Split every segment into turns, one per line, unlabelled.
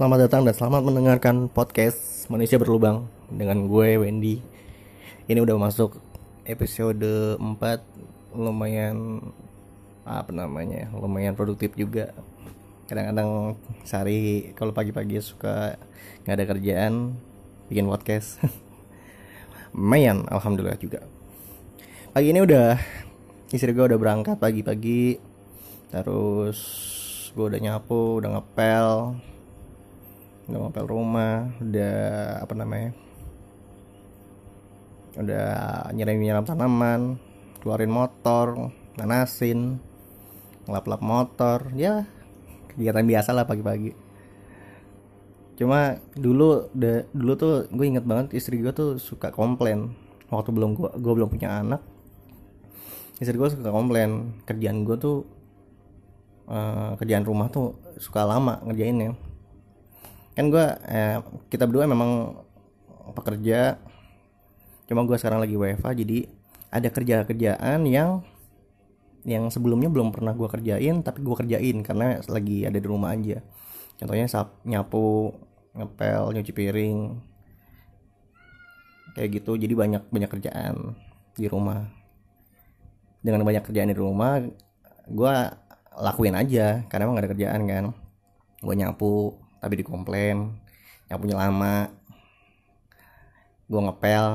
Selamat datang dan selamat mendengarkan podcast Manusia Berlubang dengan gue Wendy. Ini udah masuk episode 4 lumayan apa namanya? Lumayan produktif juga. Kadang-kadang sehari kalau pagi-pagi suka nggak ada kerjaan bikin podcast. Lumayan alhamdulillah juga. Pagi ini udah istri gue udah berangkat pagi-pagi terus gue udah nyapu udah ngepel udah ngepel rumah udah apa namanya udah nyiram nyiram tanaman keluarin motor nanasin ngelap-lap motor ya kegiatan biasa lah pagi-pagi. Cuma dulu de, dulu tuh gue inget banget istri gue tuh suka komplain. Waktu belum gue gue belum punya anak istri gue suka komplain. Kerjaan gue tuh uh, kerjaan rumah tuh suka lama ngerjainnya kan gue eh, kita berdua memang pekerja cuma gue sekarang lagi WFA jadi ada kerja-kerjaan yang yang sebelumnya belum pernah gue kerjain tapi gue kerjain karena lagi ada di rumah aja. Contohnya sap, nyapu ngepel nyuci piring kayak gitu. Jadi banyak banyak kerjaan di rumah. Dengan banyak kerjaan di rumah gue lakuin aja karena emang gak ada kerjaan kan. Gue nyapu tapi dikomplain nyapunya lama. Gue ngepel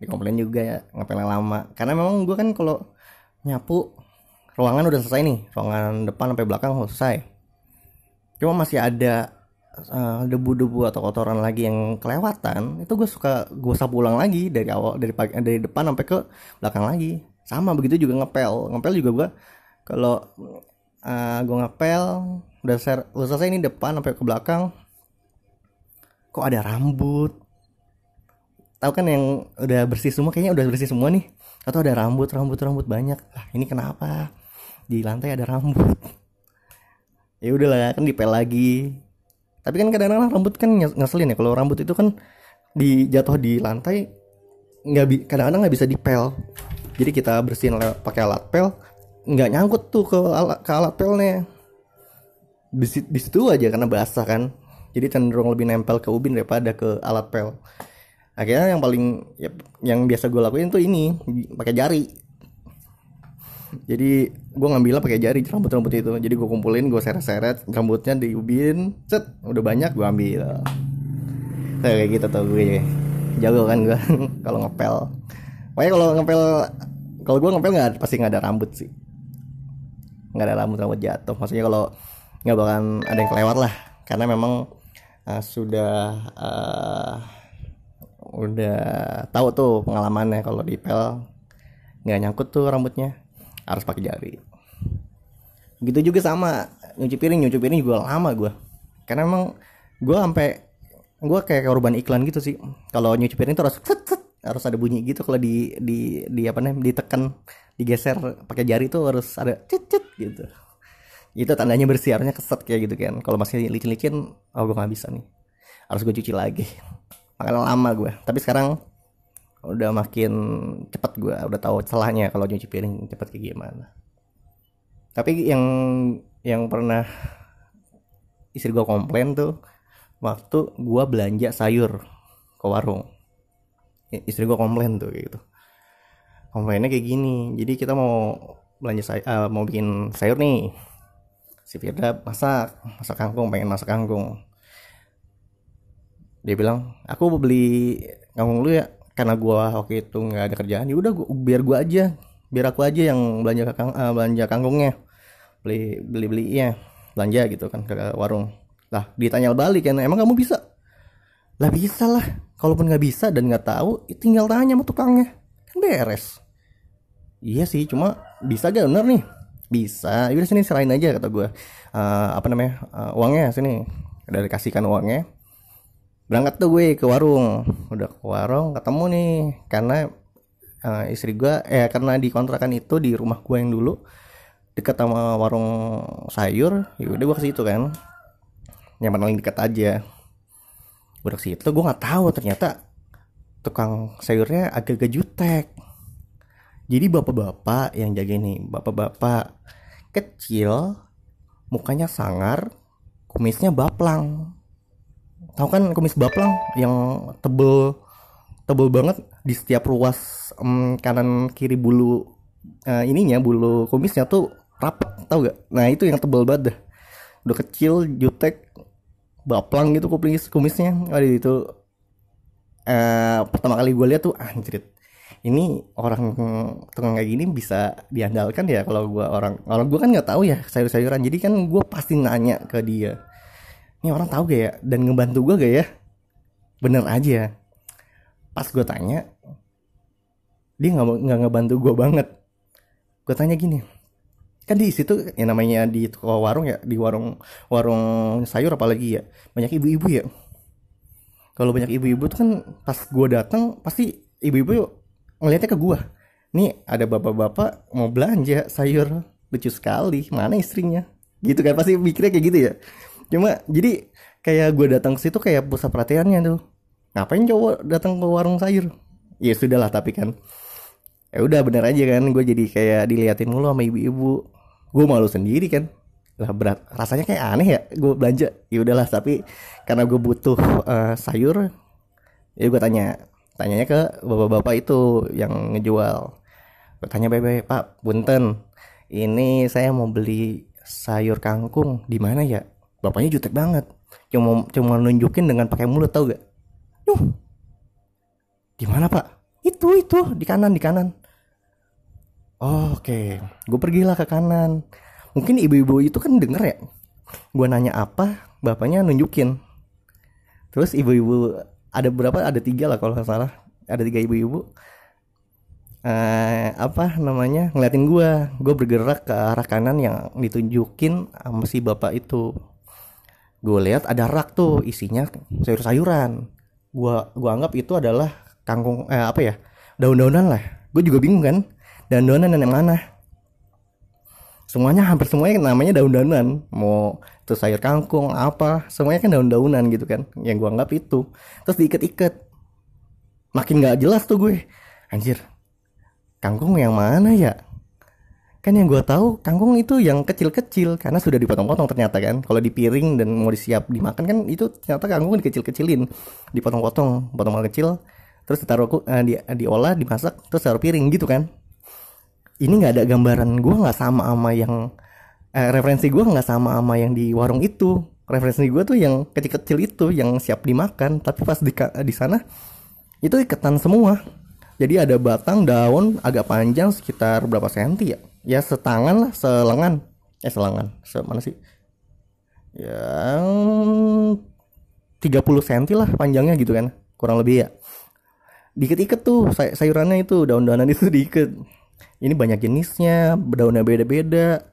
dikomplain juga ya ngepelnya lama. Karena memang gue kan kalau nyapu ruangan udah selesai nih. Ruangan depan sampai belakang udah selesai. Cuma masih ada uh, debu-debu atau kotoran lagi yang kelewatan itu gue suka gue sapu ulang lagi dari awal dari pagi, dari depan sampai ke belakang lagi. Sama begitu juga ngepel. Ngepel juga gue kalau uh, gue ngepel udah, ser, udah selesai ini depan sampai ke belakang. Kok ada rambut? Tahu kan yang udah bersih semua kayaknya udah bersih semua nih. Atau ada rambut rambut rambut banyak. Ah ini kenapa? Di lantai ada rambut. Ya udahlah kan dipel lagi. Tapi kan kadang-kadang rambut kan ngeselin ya. Kalau rambut itu kan dijatuh di lantai nggak kadang-kadang nggak bisa dipel. Jadi kita bersihin pakai alat pel nggak nyangkut tuh ke alat ke alat pelnya. Di, di situ aja karena basah kan. Jadi cenderung lebih nempel ke ubin daripada ke alat pel. Akhirnya yang paling ya, yang biasa gue lakuin tuh ini pakai jari. Jadi gue ngambilnya pakai jari rambut-rambut itu. Jadi gue kumpulin gue seret-seret rambutnya di ubin set udah banyak gue ambil. Nah, kayak gitu tuh gue. Jago kan gue kalau ngepel. Pokoknya kalau ngepel kalau gue ngepel nggak pasti nggak ada rambut sih nggak ada rambut rambut jatuh. Maksudnya kalau nggak bakalan ada yang kelewat lah. Karena memang uh, sudah uh, udah tahu tuh pengalamannya kalau di pel nggak nyangkut tuh rambutnya harus pakai jari. Gitu juga sama nyuci piring nyuci piring juga lama gue karena emang gue sampai gue kayak korban iklan gitu sih. Kalau nyuci piring tuh harus ada bunyi gitu. Kalau di di di apa nih ditekan digeser pakai jari tuh harus ada cit cit gitu. Itu tandanya bersih harusnya keset kayak gitu kan kalau masih licin-licin oh gue nggak bisa nih. Harus gue cuci lagi. Makanya lama gue tapi sekarang udah makin cepet gue udah tahu celahnya kalau nyuci piring cepet kayak gimana. Tapi yang yang pernah istri gue komplain tuh waktu gue belanja sayur ke warung istri gue komplain tuh gitu. Komplainnya kayak gini jadi kita mau belanja sayur uh, mau bikin sayur nih. Si Firda masak masak kangkung pengen masak kangkung. Dia bilang aku beli kangkung lu ya karena gua waktu itu nggak ada kerjaan ya udah biar gua aja biar aku aja yang belanja kang, uh, belanja kangkungnya beli beli beli ya belanja gitu kan ke warung. Lah ditanya balik kan emang kamu bisa lah bisa lah. Kalaupun nggak bisa dan nggak tahu tinggal tanya sama tukangnya. Kan beres. Iya sih cuma bisa gak bener nih. Bisa. Ya udah sini serahin aja kata gue uh, apa namanya? Uh, uangnya sini. Udah dikasihkan uangnya. Berangkat tuh gue ke warung. Udah ke warung ketemu nih. Karena uh, istri gue eh karena di kontrakan itu di rumah gue yang dulu. Deket sama warung sayur. Ya udah gue ke situ kan. Yang paling deket aja gue ke situ gue nggak tahu ternyata tukang sayurnya agak-agak jutek. Jadi bapak-bapak yang jaga ini bapak-bapak kecil mukanya sangar kumisnya baplang. Tahu kan kumis baplang yang tebel tebel banget di setiap ruas em, kanan kiri bulu eh, ininya bulu kumisnya tuh rapet tahu gak nah itu yang tebel banget dah udah kecil jutek baplang gitu kumis kumisnya. Ada itu eh pertama kali gue lihat tuh anjrit. Ini orang tukang kayak gini bisa diandalkan ya kalau gue orang kalau gue kan nggak tahu ya sayur-sayuran. Jadi kan gue pasti nanya ke dia ini orang tahu gak ya? Dan ngebantu gue gak ya? Bener aja. Pas gue tanya dia nggak nggak ngebantu gue banget. Gue tanya gini kan di situ ya namanya di toko warung ya di warung warung sayur apalagi ya banyak ibu-ibu ya. Kalau banyak ibu-ibu tuh kan pas gue datang pasti ibu-ibu ngeliatnya ke gue nih ada bapak-bapak mau belanja sayur. Lucu sekali mana istrinya? Gitu kan pasti mikirnya kayak gitu ya. Cuma jadi kayak gue datang ke situ kayak pusat perhatiannya tuh. Ngapain cowok datang ke warung sayur? Ya sudah lah tapi kan. Ya udah bener aja kan gue jadi kayak diliatin mulu sama ibu-ibu gue malu sendiri kan lah berat rasanya kayak aneh ya gue belanja. Ya udahlah tapi karena gue butuh eh, sayur ya gue tanya tanyanya ke bapak-bapak itu yang ngejual. Gue tanya bebe pak punten. Ini saya mau beli sayur kangkung di mana ya? Bapaknya jutek banget. Cuma cuma nunjukin dengan pakai mulut tau gak? Di mana pak? Itu itu di kanan di kanan Oke, gue pergilah ke kanan. Mungkin ibu-ibu itu kan denger ya. Gue nanya apa, bapaknya nunjukin. Terus ibu-ibu ada berapa? Ada tiga lah kalau nggak salah. Ada tiga ibu-ibu. Eh, apa namanya ngeliatin gue. Gue bergerak ke arah kanan yang ditunjukin sama si bapak itu. Gue lihat ada rak tuh isinya sayur-sayuran. Gue gua anggap itu adalah kangkung eh apa ya daun-daunan lah. Gue juga bingung kan dan daunan yang mana? Semuanya hampir semuanya namanya daun-daunan. Mau itu sayur kangkung apa semuanya kan daun-daunan gitu kan. Yang gua anggap itu. Terus diikat-ikat. Makin nggak jelas tuh gue. Anjir kangkung yang mana ya? Kan yang gua tahu kangkung itu yang kecil-kecil karena sudah dipotong-potong ternyata kan. Kalau di piring dan mau disiap dimakan kan itu ternyata kangkung dikecil-kecilin. Dipotong-potong potong kecil terus ditaruh eh, di diolah dimasak terus taruh piring gitu kan ini nggak ada gambaran gue nggak sama sama yang eh, referensi gue nggak sama sama yang di warung itu. Referensi gue tuh yang kecil-kecil itu yang siap dimakan. Tapi pas di di sana itu iketan semua. Jadi ada batang daun agak panjang sekitar berapa senti ya? Ya setangan lah selengan. Eh selengan. Se mana sih? Yang 30 senti lah panjangnya gitu kan kurang lebih ya. Diikat-ikat tuh say- sayurannya itu daun-daunan itu diikat ini banyak jenisnya daunnya beda-beda.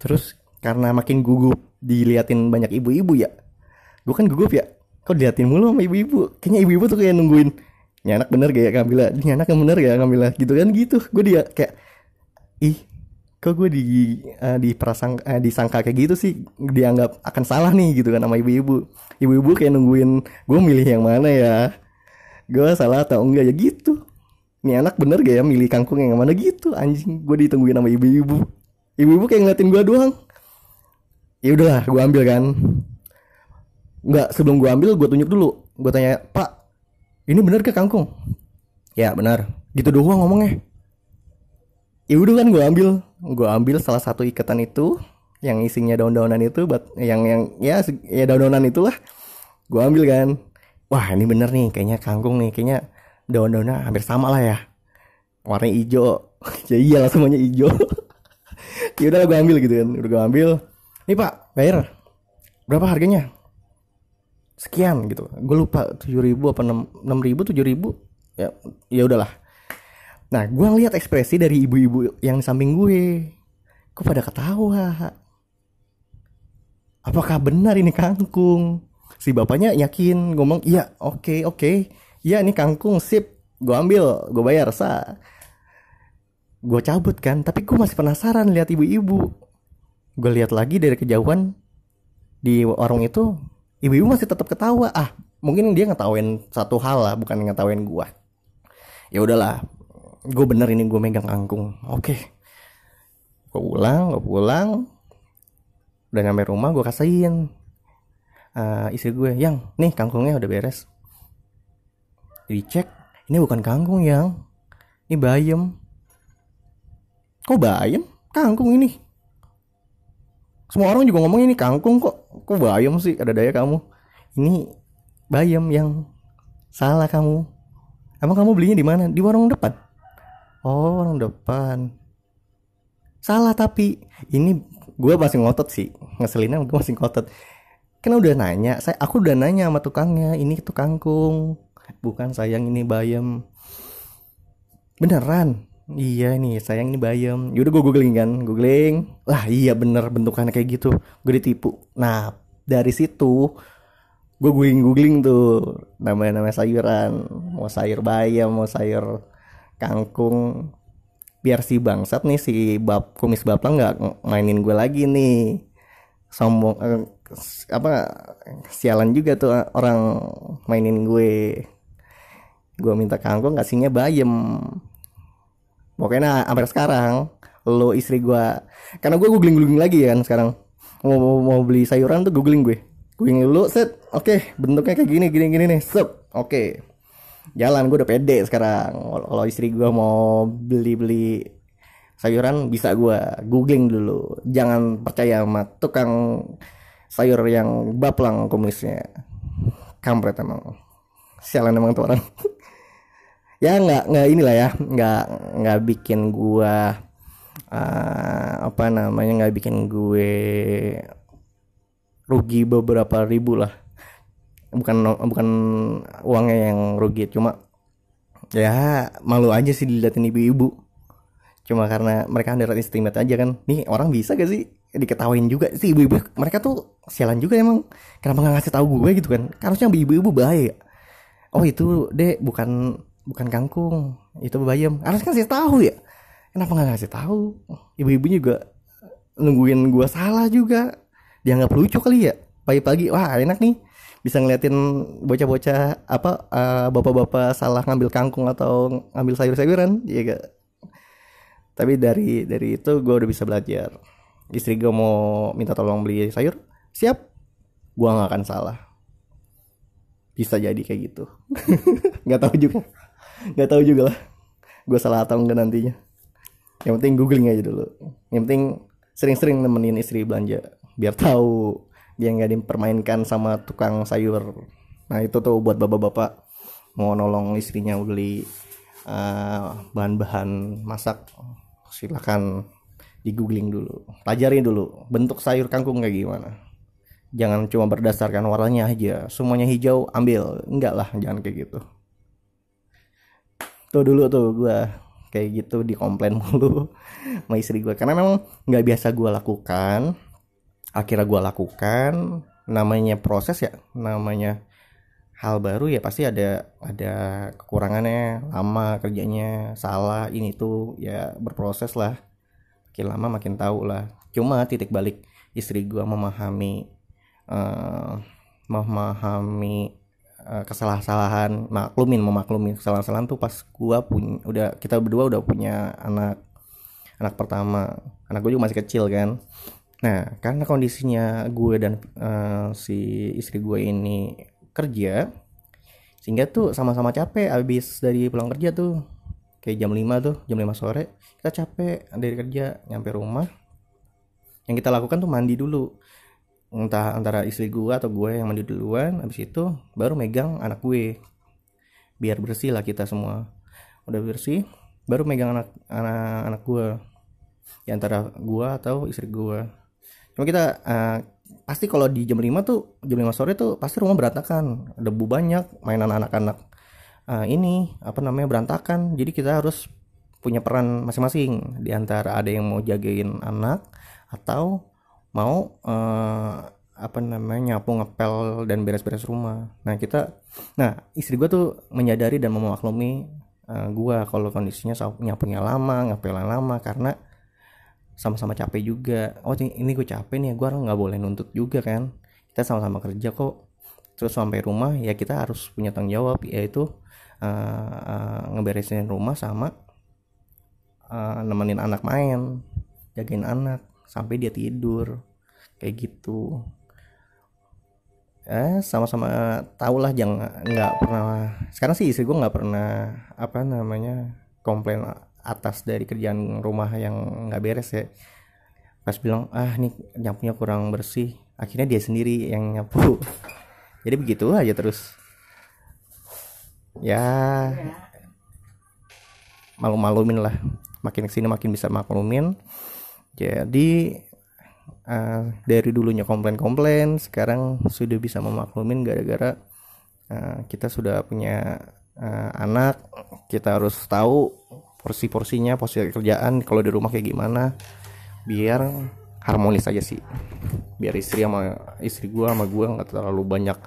Terus karena makin gugup diliatin banyak ibu-ibu ya. Gue kan gugup ya kok diliatin mulu sama ibu-ibu? Kayaknya ibu-ibu tuh kayak nungguin ini anak bener gak ya ngambil ini anak yang bener gak ya ngambil gitu kan gitu. Gue dia kayak ih kok gue di eh, di eh, disangka kayak gitu sih? Dianggap akan salah nih gitu kan sama ibu-ibu. Ibu-ibu kayak nungguin gue milih yang mana ya? Gue salah atau enggak? Ya gitu ini anak bener gak ya milih kangkung yang mana? Gitu anjing. Gue ditungguin sama ibu-ibu. Ibu-ibu kayak ngeliatin gue doang. Ya udahlah gue ambil kan. Nggak sebelum gue ambil gue tunjuk dulu. Gue tanya pak ini bener ke kangkung? Ya benar gitu doang ngomongnya. Ya udah kan gue ambil. Gue ambil salah satu ikatan itu yang isinya daun-daunan itu buat yang yang ya ya daun-daunan itulah. Gue ambil kan. Wah ini bener nih kayaknya kangkung nih kayaknya daun-daunnya hampir sama lah ya. Warna hijau. Ya iyalah semuanya hijau. Ya udah gue ambil gitu kan. Udah gue ambil. Nih pak bayar. Berapa harganya? Sekian gitu. Gue lupa tujuh ribu apa enam ribu tujuh ribu. Ya ya udahlah. Nah gue ngeliat ekspresi dari ibu-ibu yang samping gue. Kok pada ketawa? Apakah benar ini kangkung? Si bapaknya yakin ngomong iya oke oke iya ini kangkung sip. Gue ambil gue bayar sa. Gue cabut kan tapi gue masih penasaran lihat ibu-ibu. Gue lihat lagi dari kejauhan di warung itu ibu-ibu masih tetap ketawa. Ah mungkin dia ngetawain satu hal lah bukan ngetawain gue ya udahlah gue bener ini gue megang kangkung. Oke. Gue pulang gue pulang. Udah nyampe rumah gue kasihin uh, istri gue yang nih kangkungnya udah beres dicek ini bukan kangkung yang. Ini bayam. Kok bayam? Kangkung ini. Semua orang juga ngomong ini kangkung kok. Kok bayam sih? Ada daya kamu. Ini bayam yang. Salah kamu. Emang kamu belinya di mana? Di warung depan? Oh warung depan. Salah tapi ini gue masih ngotot sih. Ngeselinnya gue masih ngotot. Kan udah nanya saya aku udah nanya sama tukangnya ini itu kangkung bukan sayang ini bayam. Beneran? Iya nih sayang ini bayam. Yaudah gue googling kan googling. Wah iya bener bentukannya kayak gitu. Gue ditipu. Nah dari situ gue googling googling tuh namanya namanya sayuran. Mau sayur bayam mau sayur kangkung. Biar si bangsat nih si bab kumis baplang nggak mainin gue lagi nih. Sombong eh, apa sialan juga tuh orang mainin gue gue minta kangkung kasihnya bayam pokoknya sampai sekarang lo istri gue karena gue googling googling lagi kan sekarang. Mau, mau, mau beli sayuran tuh googling gue. Googling lu set oke okay, bentuknya kayak gini gini gini nih set oke. Okay. jalan gue udah pede sekarang. Kalau istri gue mau beli beli sayuran bisa gue googling dulu. Jangan percaya sama tukang sayur yang baplang kumisnya. Kampret emang. Sialan emang tuh orang ya nggak nggak inilah ya nggak nggak bikin gua uh, apa namanya nggak bikin gue rugi beberapa ribu lah. Bukan bukan uangnya yang rugi cuma ya malu aja sih dilihatin ibu-ibu. Cuma karena mereka underestimate aja kan. Nih orang bisa gak sih diketawain juga sih ibu-ibu? Mereka tuh sialan juga emang. Kenapa nggak ngasih tahu gue gitu kan? Harusnya ibu-ibu bahaya oh itu deh bukan bukan kangkung itu bayam. Harus kasih tahu ya. Kenapa nggak kasih tahu? Ibu-ibu juga nungguin gua salah juga. Dianggap lucu kali ya. Pagi-pagi wah enak nih. Bisa ngeliatin bocah-bocah apa uh, bapak-bapak salah ngambil kangkung atau ngambil sayur-sayuran ya gak tapi dari dari itu gue udah bisa belajar. Istri gue mau minta tolong beli sayur siap. Gue nggak akan salah. Bisa jadi kayak gitu. Nggak tahu juga nggak tahu juga lah. Gue salah atau enggak nantinya. Yang penting googling aja dulu. Yang penting sering-sering nemenin istri belanja biar tahu dia nggak dipermainkan sama tukang sayur. Nah itu tuh buat bapak-bapak mau nolong istrinya beli uh, bahan-bahan masak silakan di googling dulu. Pelajari dulu bentuk sayur kangkung kayak gimana. Jangan cuma berdasarkan warnanya aja. Semuanya hijau ambil. Enggak lah jangan kayak gitu tuh dulu tuh gue kayak gitu dikomplain mulu sama istri gue karena memang nggak biasa gue lakukan. Akhirnya gue lakukan. Namanya proses ya namanya hal baru ya pasti ada ada kekurangannya lama kerjanya salah ini tuh ya berproses lah. Makin lama makin tahu lah. Cuma titik balik istri gue memahami uh, memahami uh, kesalahan-kesalahan maklumin memaklumin kesalahan-kesalahan tuh pas gua punya udah kita berdua udah punya anak anak pertama. Anak gue juga masih kecil kan? Nah karena kondisinya gue dan uh, si istri gue ini kerja sehingga tuh sama-sama capek abis dari pulang kerja tuh. Kayak jam 5 tuh jam 5 sore kita capek dari kerja nyampe rumah. Yang kita lakukan tuh mandi dulu entah antara istri gue atau gue yang mandi duluan habis itu baru megang anak gue. Biar bersih lah kita semua. Udah bersih baru megang anak anak anak gue di antara gue atau istri gue cuma kita uh, pasti kalau di jam 5 tuh jam 5 sore tuh pasti rumah berantakan. Debu banyak mainan anak-anak uh, ini apa namanya berantakan. Jadi kita harus punya peran masing-masing. Di antara ada yang mau jagain anak atau mau uh, apa namanya nyapu ngepel dan beres-beres rumah. Nah kita nah istri gue tuh menyadari dan memaklumi uh, eh, gue kalau kondisinya nyapunya lama ngepelnya lama karena sama-sama capek juga. Oh ini gue capek nih gue nggak boleh nuntut juga kan. Kita sama-sama kerja kok. Terus sampai rumah ya kita harus punya tanggung jawab yaitu uh, uh, ngeberesin rumah sama uh, nemenin anak main jagain anak sampai dia tidur. Kayak gitu. Eh sama-sama tahu lah jangan nggak pernah. Sekarang sih istri gue nggak pernah apa namanya komplain atas dari kerjaan rumah yang nggak beres ya. Pas bilang ah nih nyapunya kurang bersih. Akhirnya dia sendiri yang nyapu. Jadi begitu aja terus. Ya malu-malumin lah. Makin ke sini makin bisa maklumin jadi uh, dari dulunya komplain-komplain sekarang sudah bisa memaklumin gara-gara uh, kita sudah punya uh, anak kita harus tahu porsi-porsinya porsi kerjaan kalau di rumah kayak gimana biar harmonis aja sih. Biar istri sama istri gua sama gua nggak terlalu banyak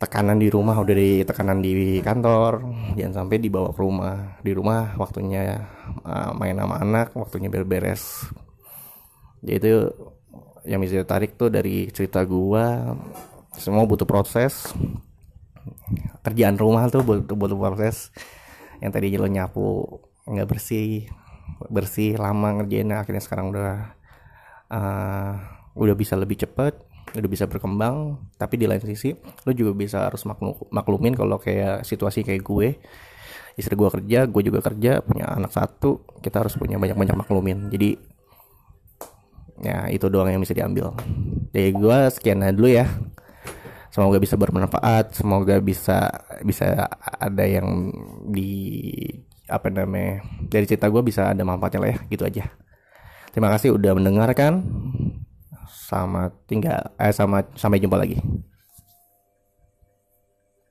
tekanan di rumah udah di tekanan di kantor jangan sampai dibawa ke rumah. Di rumah waktunya uh, main sama anak waktunya beres jadi itu yang bisa tarik tuh dari cerita gua semua butuh proses. Kerjaan rumah tuh butuh butuh proses. Yang tadi lo nyapu nggak bersih bersih lama ngerjainnya akhirnya sekarang udah uh, udah bisa lebih cepet udah bisa berkembang tapi di lain sisi lo juga bisa harus maklum, maklumin kalau kayak situasi kayak gue istri gue kerja gue juga kerja punya anak satu kita harus punya banyak-banyak maklumin. Jadi ya itu doang yang bisa diambil. Dari gue sekian dulu ya. Semoga bisa bermanfaat semoga bisa bisa ada yang di apa namanya dari cerita gue bisa ada manfaatnya lah ya gitu aja. Terima kasih udah mendengarkan sama tinggal eh sama sampai jumpa lagi